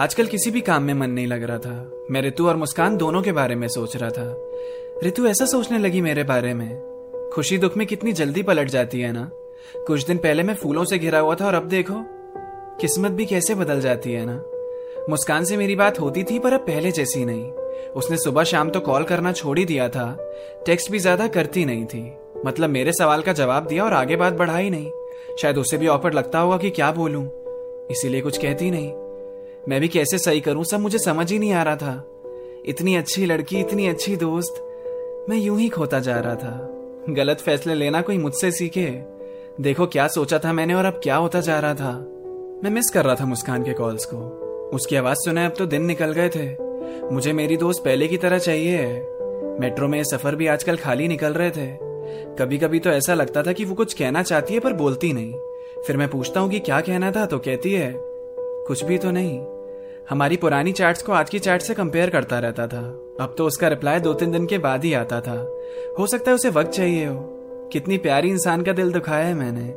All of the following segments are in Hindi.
आजकल किसी भी काम में मन नहीं लग रहा था। मैं ऋतु और मुस्कान दोनों के बारे में सोच रहा था। ऋतु ऐसा सोचने लगी मेरे बारे में। खुशी दुख में कितनी जल्दी पलट जाती है ना? कुछ दिन पहले मैं फूलों से घिरा हुआ था और अब देखो, किस्मत भी कैसे बदल जाती है ना? मुस्कान से मेरी बात होती थी पर अब पहले जैसी नहीं। उसने सुबह शाम तो कॉल करना छोड़ ही दिया था। टेक्स्ट भी ज़्यादा करती नहीं थी। मतलब मेरे सवाल का जवाब दिया और आगे बात बढ़ाई नहीं। शायद उसे भी ऑफ़र लगता होगा कि क्या बोलूँ। इसीलिए कुछ कहती नहीं। मैं भी कैसे सही करूँ? सब मुझे समझ ही नहीं आ रहा था। इतनी अच्छी लड़की, इतनी अच्छी दोस्त, मैं यूँ ही खोता जा रहा था। गलत फैसले लेना कोई मुझसे सीखे। देखो क्या सोचा था मैंने और अब क्या होता जा रहा था। मैं मिस कर रहा था मुस्कान के कॉल्स को। उसकी आवाज़ सुना, अब तो दिन निकल गए थे। मुझे मेरी दोस्त पहले की तरह चाहिए। मेट्रो में सफ़र भी आजकल खाली निकल रहे थे। कभी कभी तो ऐसा लगता था कि वो कुछ कहना चाहती है पर बोलती नहीं। फिर मैं पूछता हूँ कि क्या कहना था तो कहती है कुछ भी तो नहीं। हमारी पुरानी चैट्स को आज की चैट से कंपेयर करता रहता था। अब तो उसका रिप्लाई दो तीन दिन के बाद ही आता था। हो सकता है उसे वक्त चाहिए हो। कितनी प्यारी इंसान का दिल दुखाया है मैंने।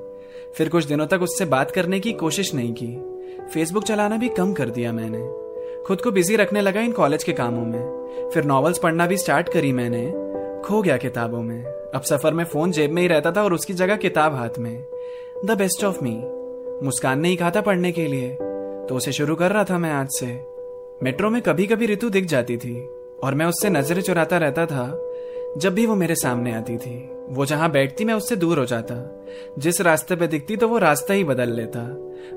फिर कुछ दिनों तक उससे बात करने की कोशिश नहीं की। फेसबुक चलाना भी कम कर दिया मैंने। खुद को बिज़ी रखने लगा इन कॉलेज के कामों में। फिर नॉवेल्स पढ़ना भी स्टार्ट करी मैंने। खो गया किताबों में। अब सफ़र में फ़ोन जेब में ही रहता था और उसकी जगह किताब हाथ में। द बेस्ट ऑफ़ मी मुस्कान ने ही कहा था पढ़ने के लिए। तो उसे शुरू कर रहा था मैं आज से। मेट्रो में कभी कभी ऋतु दिख जाती थी, और मैं उससे नज़रें चुराता रहता था, जब भी वो मेरे सामने आती थी। वो जहाँ बैठती, मैं उससे दूर हो जाता। जिस रास्ते पे दिखती तो वो रास्ता ही बदल लेता।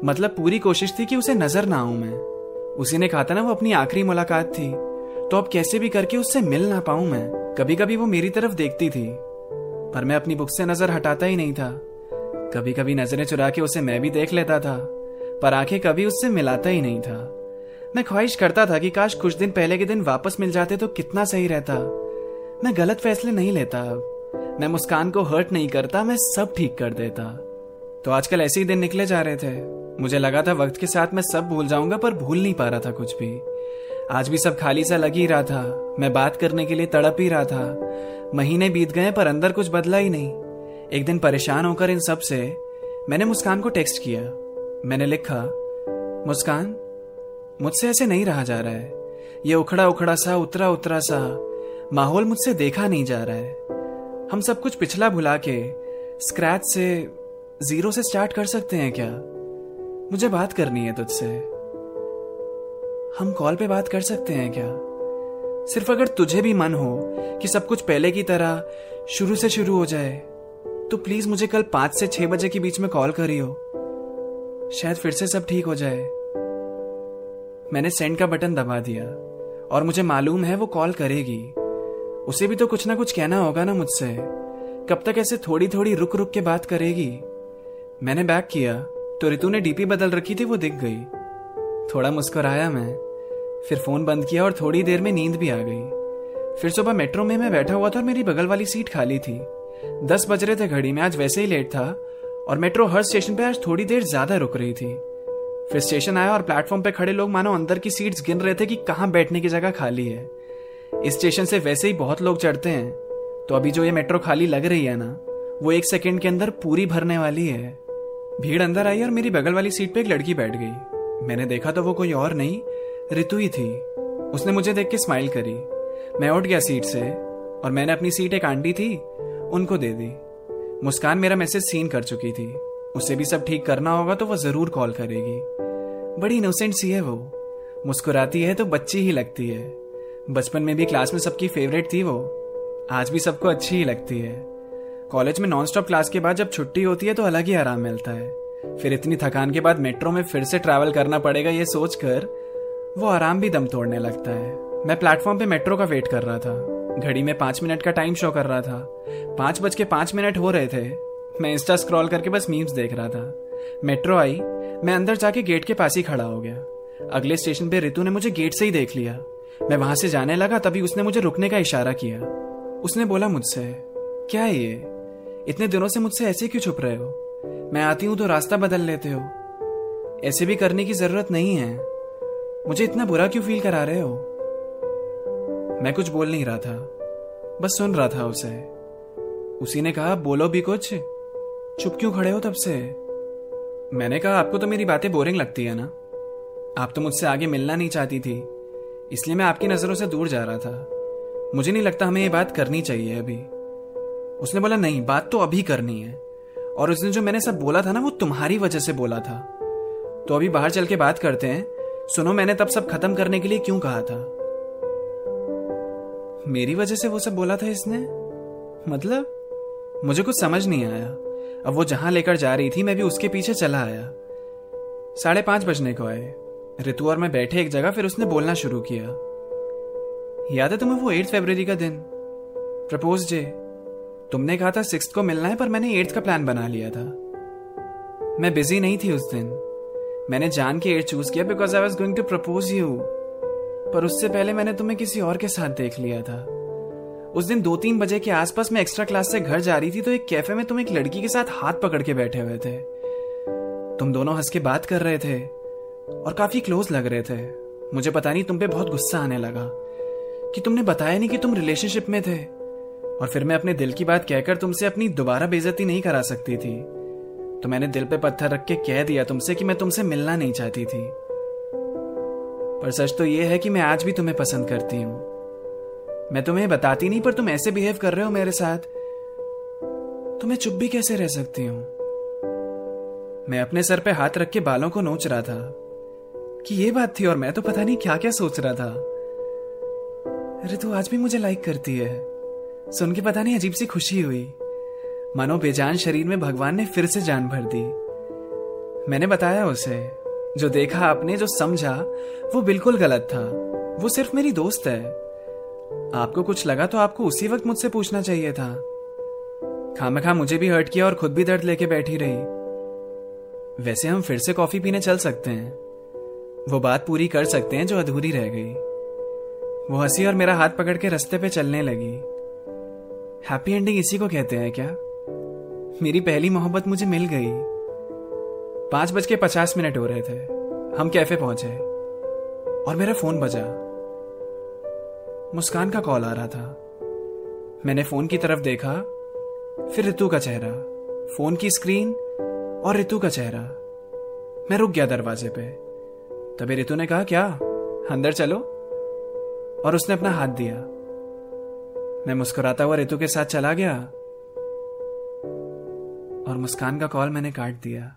मतलब पूरी कोशिश थी कि उसे नज़र ना आऊँ मैं। उसी ने कहा था ना, वो अपनी आखिरी मुलाकात थी। तो अब कैसे भी करके उससे मिल ना पाऊँ मैं। कभी कभी वो मेरी तरफ़ देखती थी। पर मैं अपनी बुक से नज़र हटाता ही नहीं था। कभी कभी नज़रें चुरा के उसे मैं भी देख लेता था। पर आँखें कभी उससे मिलाता ही नहीं था। मैं ख्वाहिश करता था कि काश कुछ दिन पहले के दिन वापस मिल जाते तो कितना सही रहता। मैं गलत फैसले नहीं लेता। अब मैं मुस्कान को हर्ट नहीं करता, मैं सब ठीक कर देता। तो आजकल ऐसे ही दिन निकले जा रहे थे। मुझे लगा था वक्त के साथ मैं सब भूल जाऊँगा, पर भूल नहीं पा रहा था कुछ भी। आज भी सब खाली सा लग ही रहा था। मैं बात करने के लिए तड़प ही रहा था। महीने बीत गए, पर अंदर कुछ बदला ही नहीं। एक दिन परेशान होकर इन सबसे मैंने मुस्कान को टेक्स्ट किया। मैंने लिखा, मुस्कान, मुझसे ऐसे नहीं रहा जा रहा है। ये उखड़ा उखड़ा सा, उतरा उतरा सा, माहौल मुझसे देखा नहीं जा रहा है। हम सब कुछ पिछला भुला के स्क्रैच से, ज़ीरो से स्टार्ट कर सकते हैं क्या? मुझे बात करनी है तुझसे। हम कॉल पे बात कर सकते हैं क्या? सिर्फ़ अगर तुझे भी मन हो कि सब कुछ पहले की तरह शुरू से शुरू हो जाए तो प्लीज़ मुझे कल पाँच से छह बजे के बीच में कॉल करियो। शायद फिर से सब ठीक हो जाए। मैंने सेंड का बटन दबा दिया, और मुझे मालूम है वो कॉल करेगी। उसे भी तो कुछ ना कुछ कहना होगा ना मुझसे। कब तक ऐसे थोड़ी थोड़ी रुक रुक के बात करेगी? मैंने बैक किया तो रितु ने डीपी बदल रखी थी, वो दिख गई। थोड़ा मुस्कुराया मैं, फिर फ़ोन बंद किया, और थोड़ी देर में नींद भी आ गई। फिर सुबह मेट्रो में मैं बैठा हुआ था, और मेरी बगल वाली सीट खाली थी। दस बज रहे थे घड़ी में, आज वैसे ही लेट था। और मेट्रो हर स्टेशन पे आज थोड़ी देर ज़्यादा रुक रही थी। फिर स्टेशन आया और प्लेटफॉर्म पे खड़े लोग मानो अंदर की सीट्स गिन रहे थे कि कहाँ बैठने की जगह खाली है। इस स्टेशन से वैसे ही बहुत लोग चढ़ते हैं तो अभी जो ये मेट्रो खाली लग रही है ना, वो एक सेकेंड के अंदर पूरी भरने वाली है। भीड़ अंदर आई और मेरी बगल वाली सीट पे एक लड़की बैठ गई। मैंने देखा तो वो कोई और नहीं, रितु ही थी। उसने मुझे देख के स्माइल करी। मैं उठ गया सीट से और मैंने अपनी सीट एक आंटी थी, उनको दे दी। मुस्कान मेरा मैसेज सीन कर चुकी थी। उसे भी सब ठीक करना होगा तो वो ज़रूर कॉल करेगी। बड़ी इनोसेंट सी है वो। मुस्कुराती है तो बच्ची ही लगती है। बचपन में भी क्लास में सबकी फेवरेट थी वो। आज भी सबको अच्छी ही लगती है। कॉलेज में नॉन स्टॉप क्लास के बाद जब छुट्टी होती है तो अलग ही आराम मिलता है। फिर इतनी थकान के बाद मेट्रो में फिर से ट्रैवल करना पड़ेगा ये सोचकर वो आराम भी दम तोड़ने लगता है। मैं प्लेटफॉर्म पे मेट्रो का वेट कर रहा था। घड़ी में पाँच मिनट का टाइम शो कर रहा था। पाँच बज के पाँच मिनट हो रहे थे। मैं इंस्टा स्क्रॉल करके बस मीम्स देख रहा था। मेट्रो आई, मैं अंदर जाके गेट के पास ही खड़ा हो गया। अगले स्टेशन पे रितु ने मुझे गेट से ही देख लिया। मैं वहाँ से जाने लगा, तभी उसने मुझे रुकने का इशारा किया। उसने बोला, मुझसे? क्या है ये? इतने दिनों से मुझसे ऐसे क्यों छुप रहे हो? मैं आती हूँ तो रास्ता बदल लेते हो। ऐसे भी करने की ज़रूरत नहीं है। मुझे इतना बुरा क्यों फील करा रहे हो? मैं कुछ बोल नहीं रहा था। बस सुन रहा था उसे। उसी ने कहा, बोलो भी कुछ। चुप क्यों खड़े हो तब से? मैंने कहा, आपको तो मेरी बातें बोरिंग लगती है ना? आप तो मुझसे आगे मिलना नहीं चाहती थी। इसलिए मैं आपकी नज़रों से दूर जा रहा था। मुझे नहीं लगता हमें ये बात करनी चाहिए अभी। उसने बोला, नहीं, बात तो अभी करनी है। और उसने जो मैंने सब बोला था ना, वो तुम्हारी वजह से बोला था। तो अभी बाहर चल के बात करते हैं। सुनो, मैंने तब सब खत्म करने के लिए क्यों कहा था? मेरी वजह से वो सब बोला था इसने? मतलब मुझे कुछ समझ नहीं आया। अब वो जहाँ लेकर जा रही थी, मैं भी उसके पीछे चला आया। साढ़े पाँच बजने को आए। ऋतु और मैं बैठे एक जगह, फिर उसने बोलना शुरू किया। याद है तुम्हें वो एट्थ फरवरी का दिन? प्रपोज डे तुमने कहा था सिक्स को मिलना है, पर मैंने एट्थ का प्लान बना लिया था। मैं बिज़ी नहीं थी उस दिन। मैंने जान के एट चूज़ किया because I was going to propose you पर उससे पहले मैंने तुम्हें किसी और के साथ देख लिया था। उस दिन दो तीन बजे के आसपास मैं एक्स्ट्रा क्लास से घर जा रही थी तो एक कैफ़े में तुम एक लड़की के साथ हाथ पकड़ के बैठे हुए थे। तुम दोनों हंस के बात कर रहे थे और काफ़ी क्लोज लग रहे थे। मुझे पता नहीं तुम पे बहुत गुस्सा आने लगा कि तुमने बताया नहीं कि तुम रिलेशनशिप में थे। और फिर मैं अपने दिल की बात कहकर तुमसे अपनी दोबारा बेजती नहीं करा सकती थी। तो मैंने दिल पे पत्थर रख के कह दिया तुमसे कि मैं तुमसे मिलना नहीं चाहती थी। पर सच तो यह है कि मैं आज भी तुम्हें पसंद करती हूँ। मैं तुम्हें बताती नहीं, पर तुम ऐसे बिहेव कर रहे हो मेरे साथ। तो मैं चुप भी कैसे रह सकती हूँ? मैं अपने सर पे हाथ रख के बालों को नोच रहा था कि ये बात थी और मैं तो पता नहीं क्या क्या सोच रहा था। अरे, तू आज भी मुझे लाइक करती है। सुन के पता नहीं अजीब सी खुशी हुई। मानो बेजान शरीर में भगवान ने फिर से जान भर दी। मैंने बताया उसे। जो देखा आपने, जो समझा, वो बिल्कुल गलत था। वो सिर्फ़ मेरी दोस्त है। आपको कुछ लगा तो आपको उसी वक्त मुझसे पूछना चाहिए था। खाम खा मुझे भी हर्ट किया और खुद भी दर्द लेके बैठी रही। वैसे हम फिर से कॉफ़ी पीने चल सकते हैं। वो बात पूरी कर सकते हैं जो अधूरी रह गई। वो हँसी और मेरा हाथ पकड़ के रस्ते पे चलने लगी। हैप्पी एंडिंग इसी को कहते हैं क्या? मेरी पहली मोहब्बत मुझे मिल गई। पाँच बज के पचास मिनट हो रहे थे। हम कैफ़े पहुँचे और मेरा फ़ोन बजा। मुस्कान का कॉल आ रहा था। मैंने फ़ोन की तरफ़ देखा, फिर रितु का चेहरा, फ़ोन की स्क्रीन और रितु का चेहरा। मैं रुक गया दरवाजे पे। तभी रितु ने कहा, क्या? अंदर चलो। और उसने अपना हाथ दिया। मैं मुस्कुराता हुआ रितु के साथ चला गया और मुस्कान का कॉल मैंने काट दिया।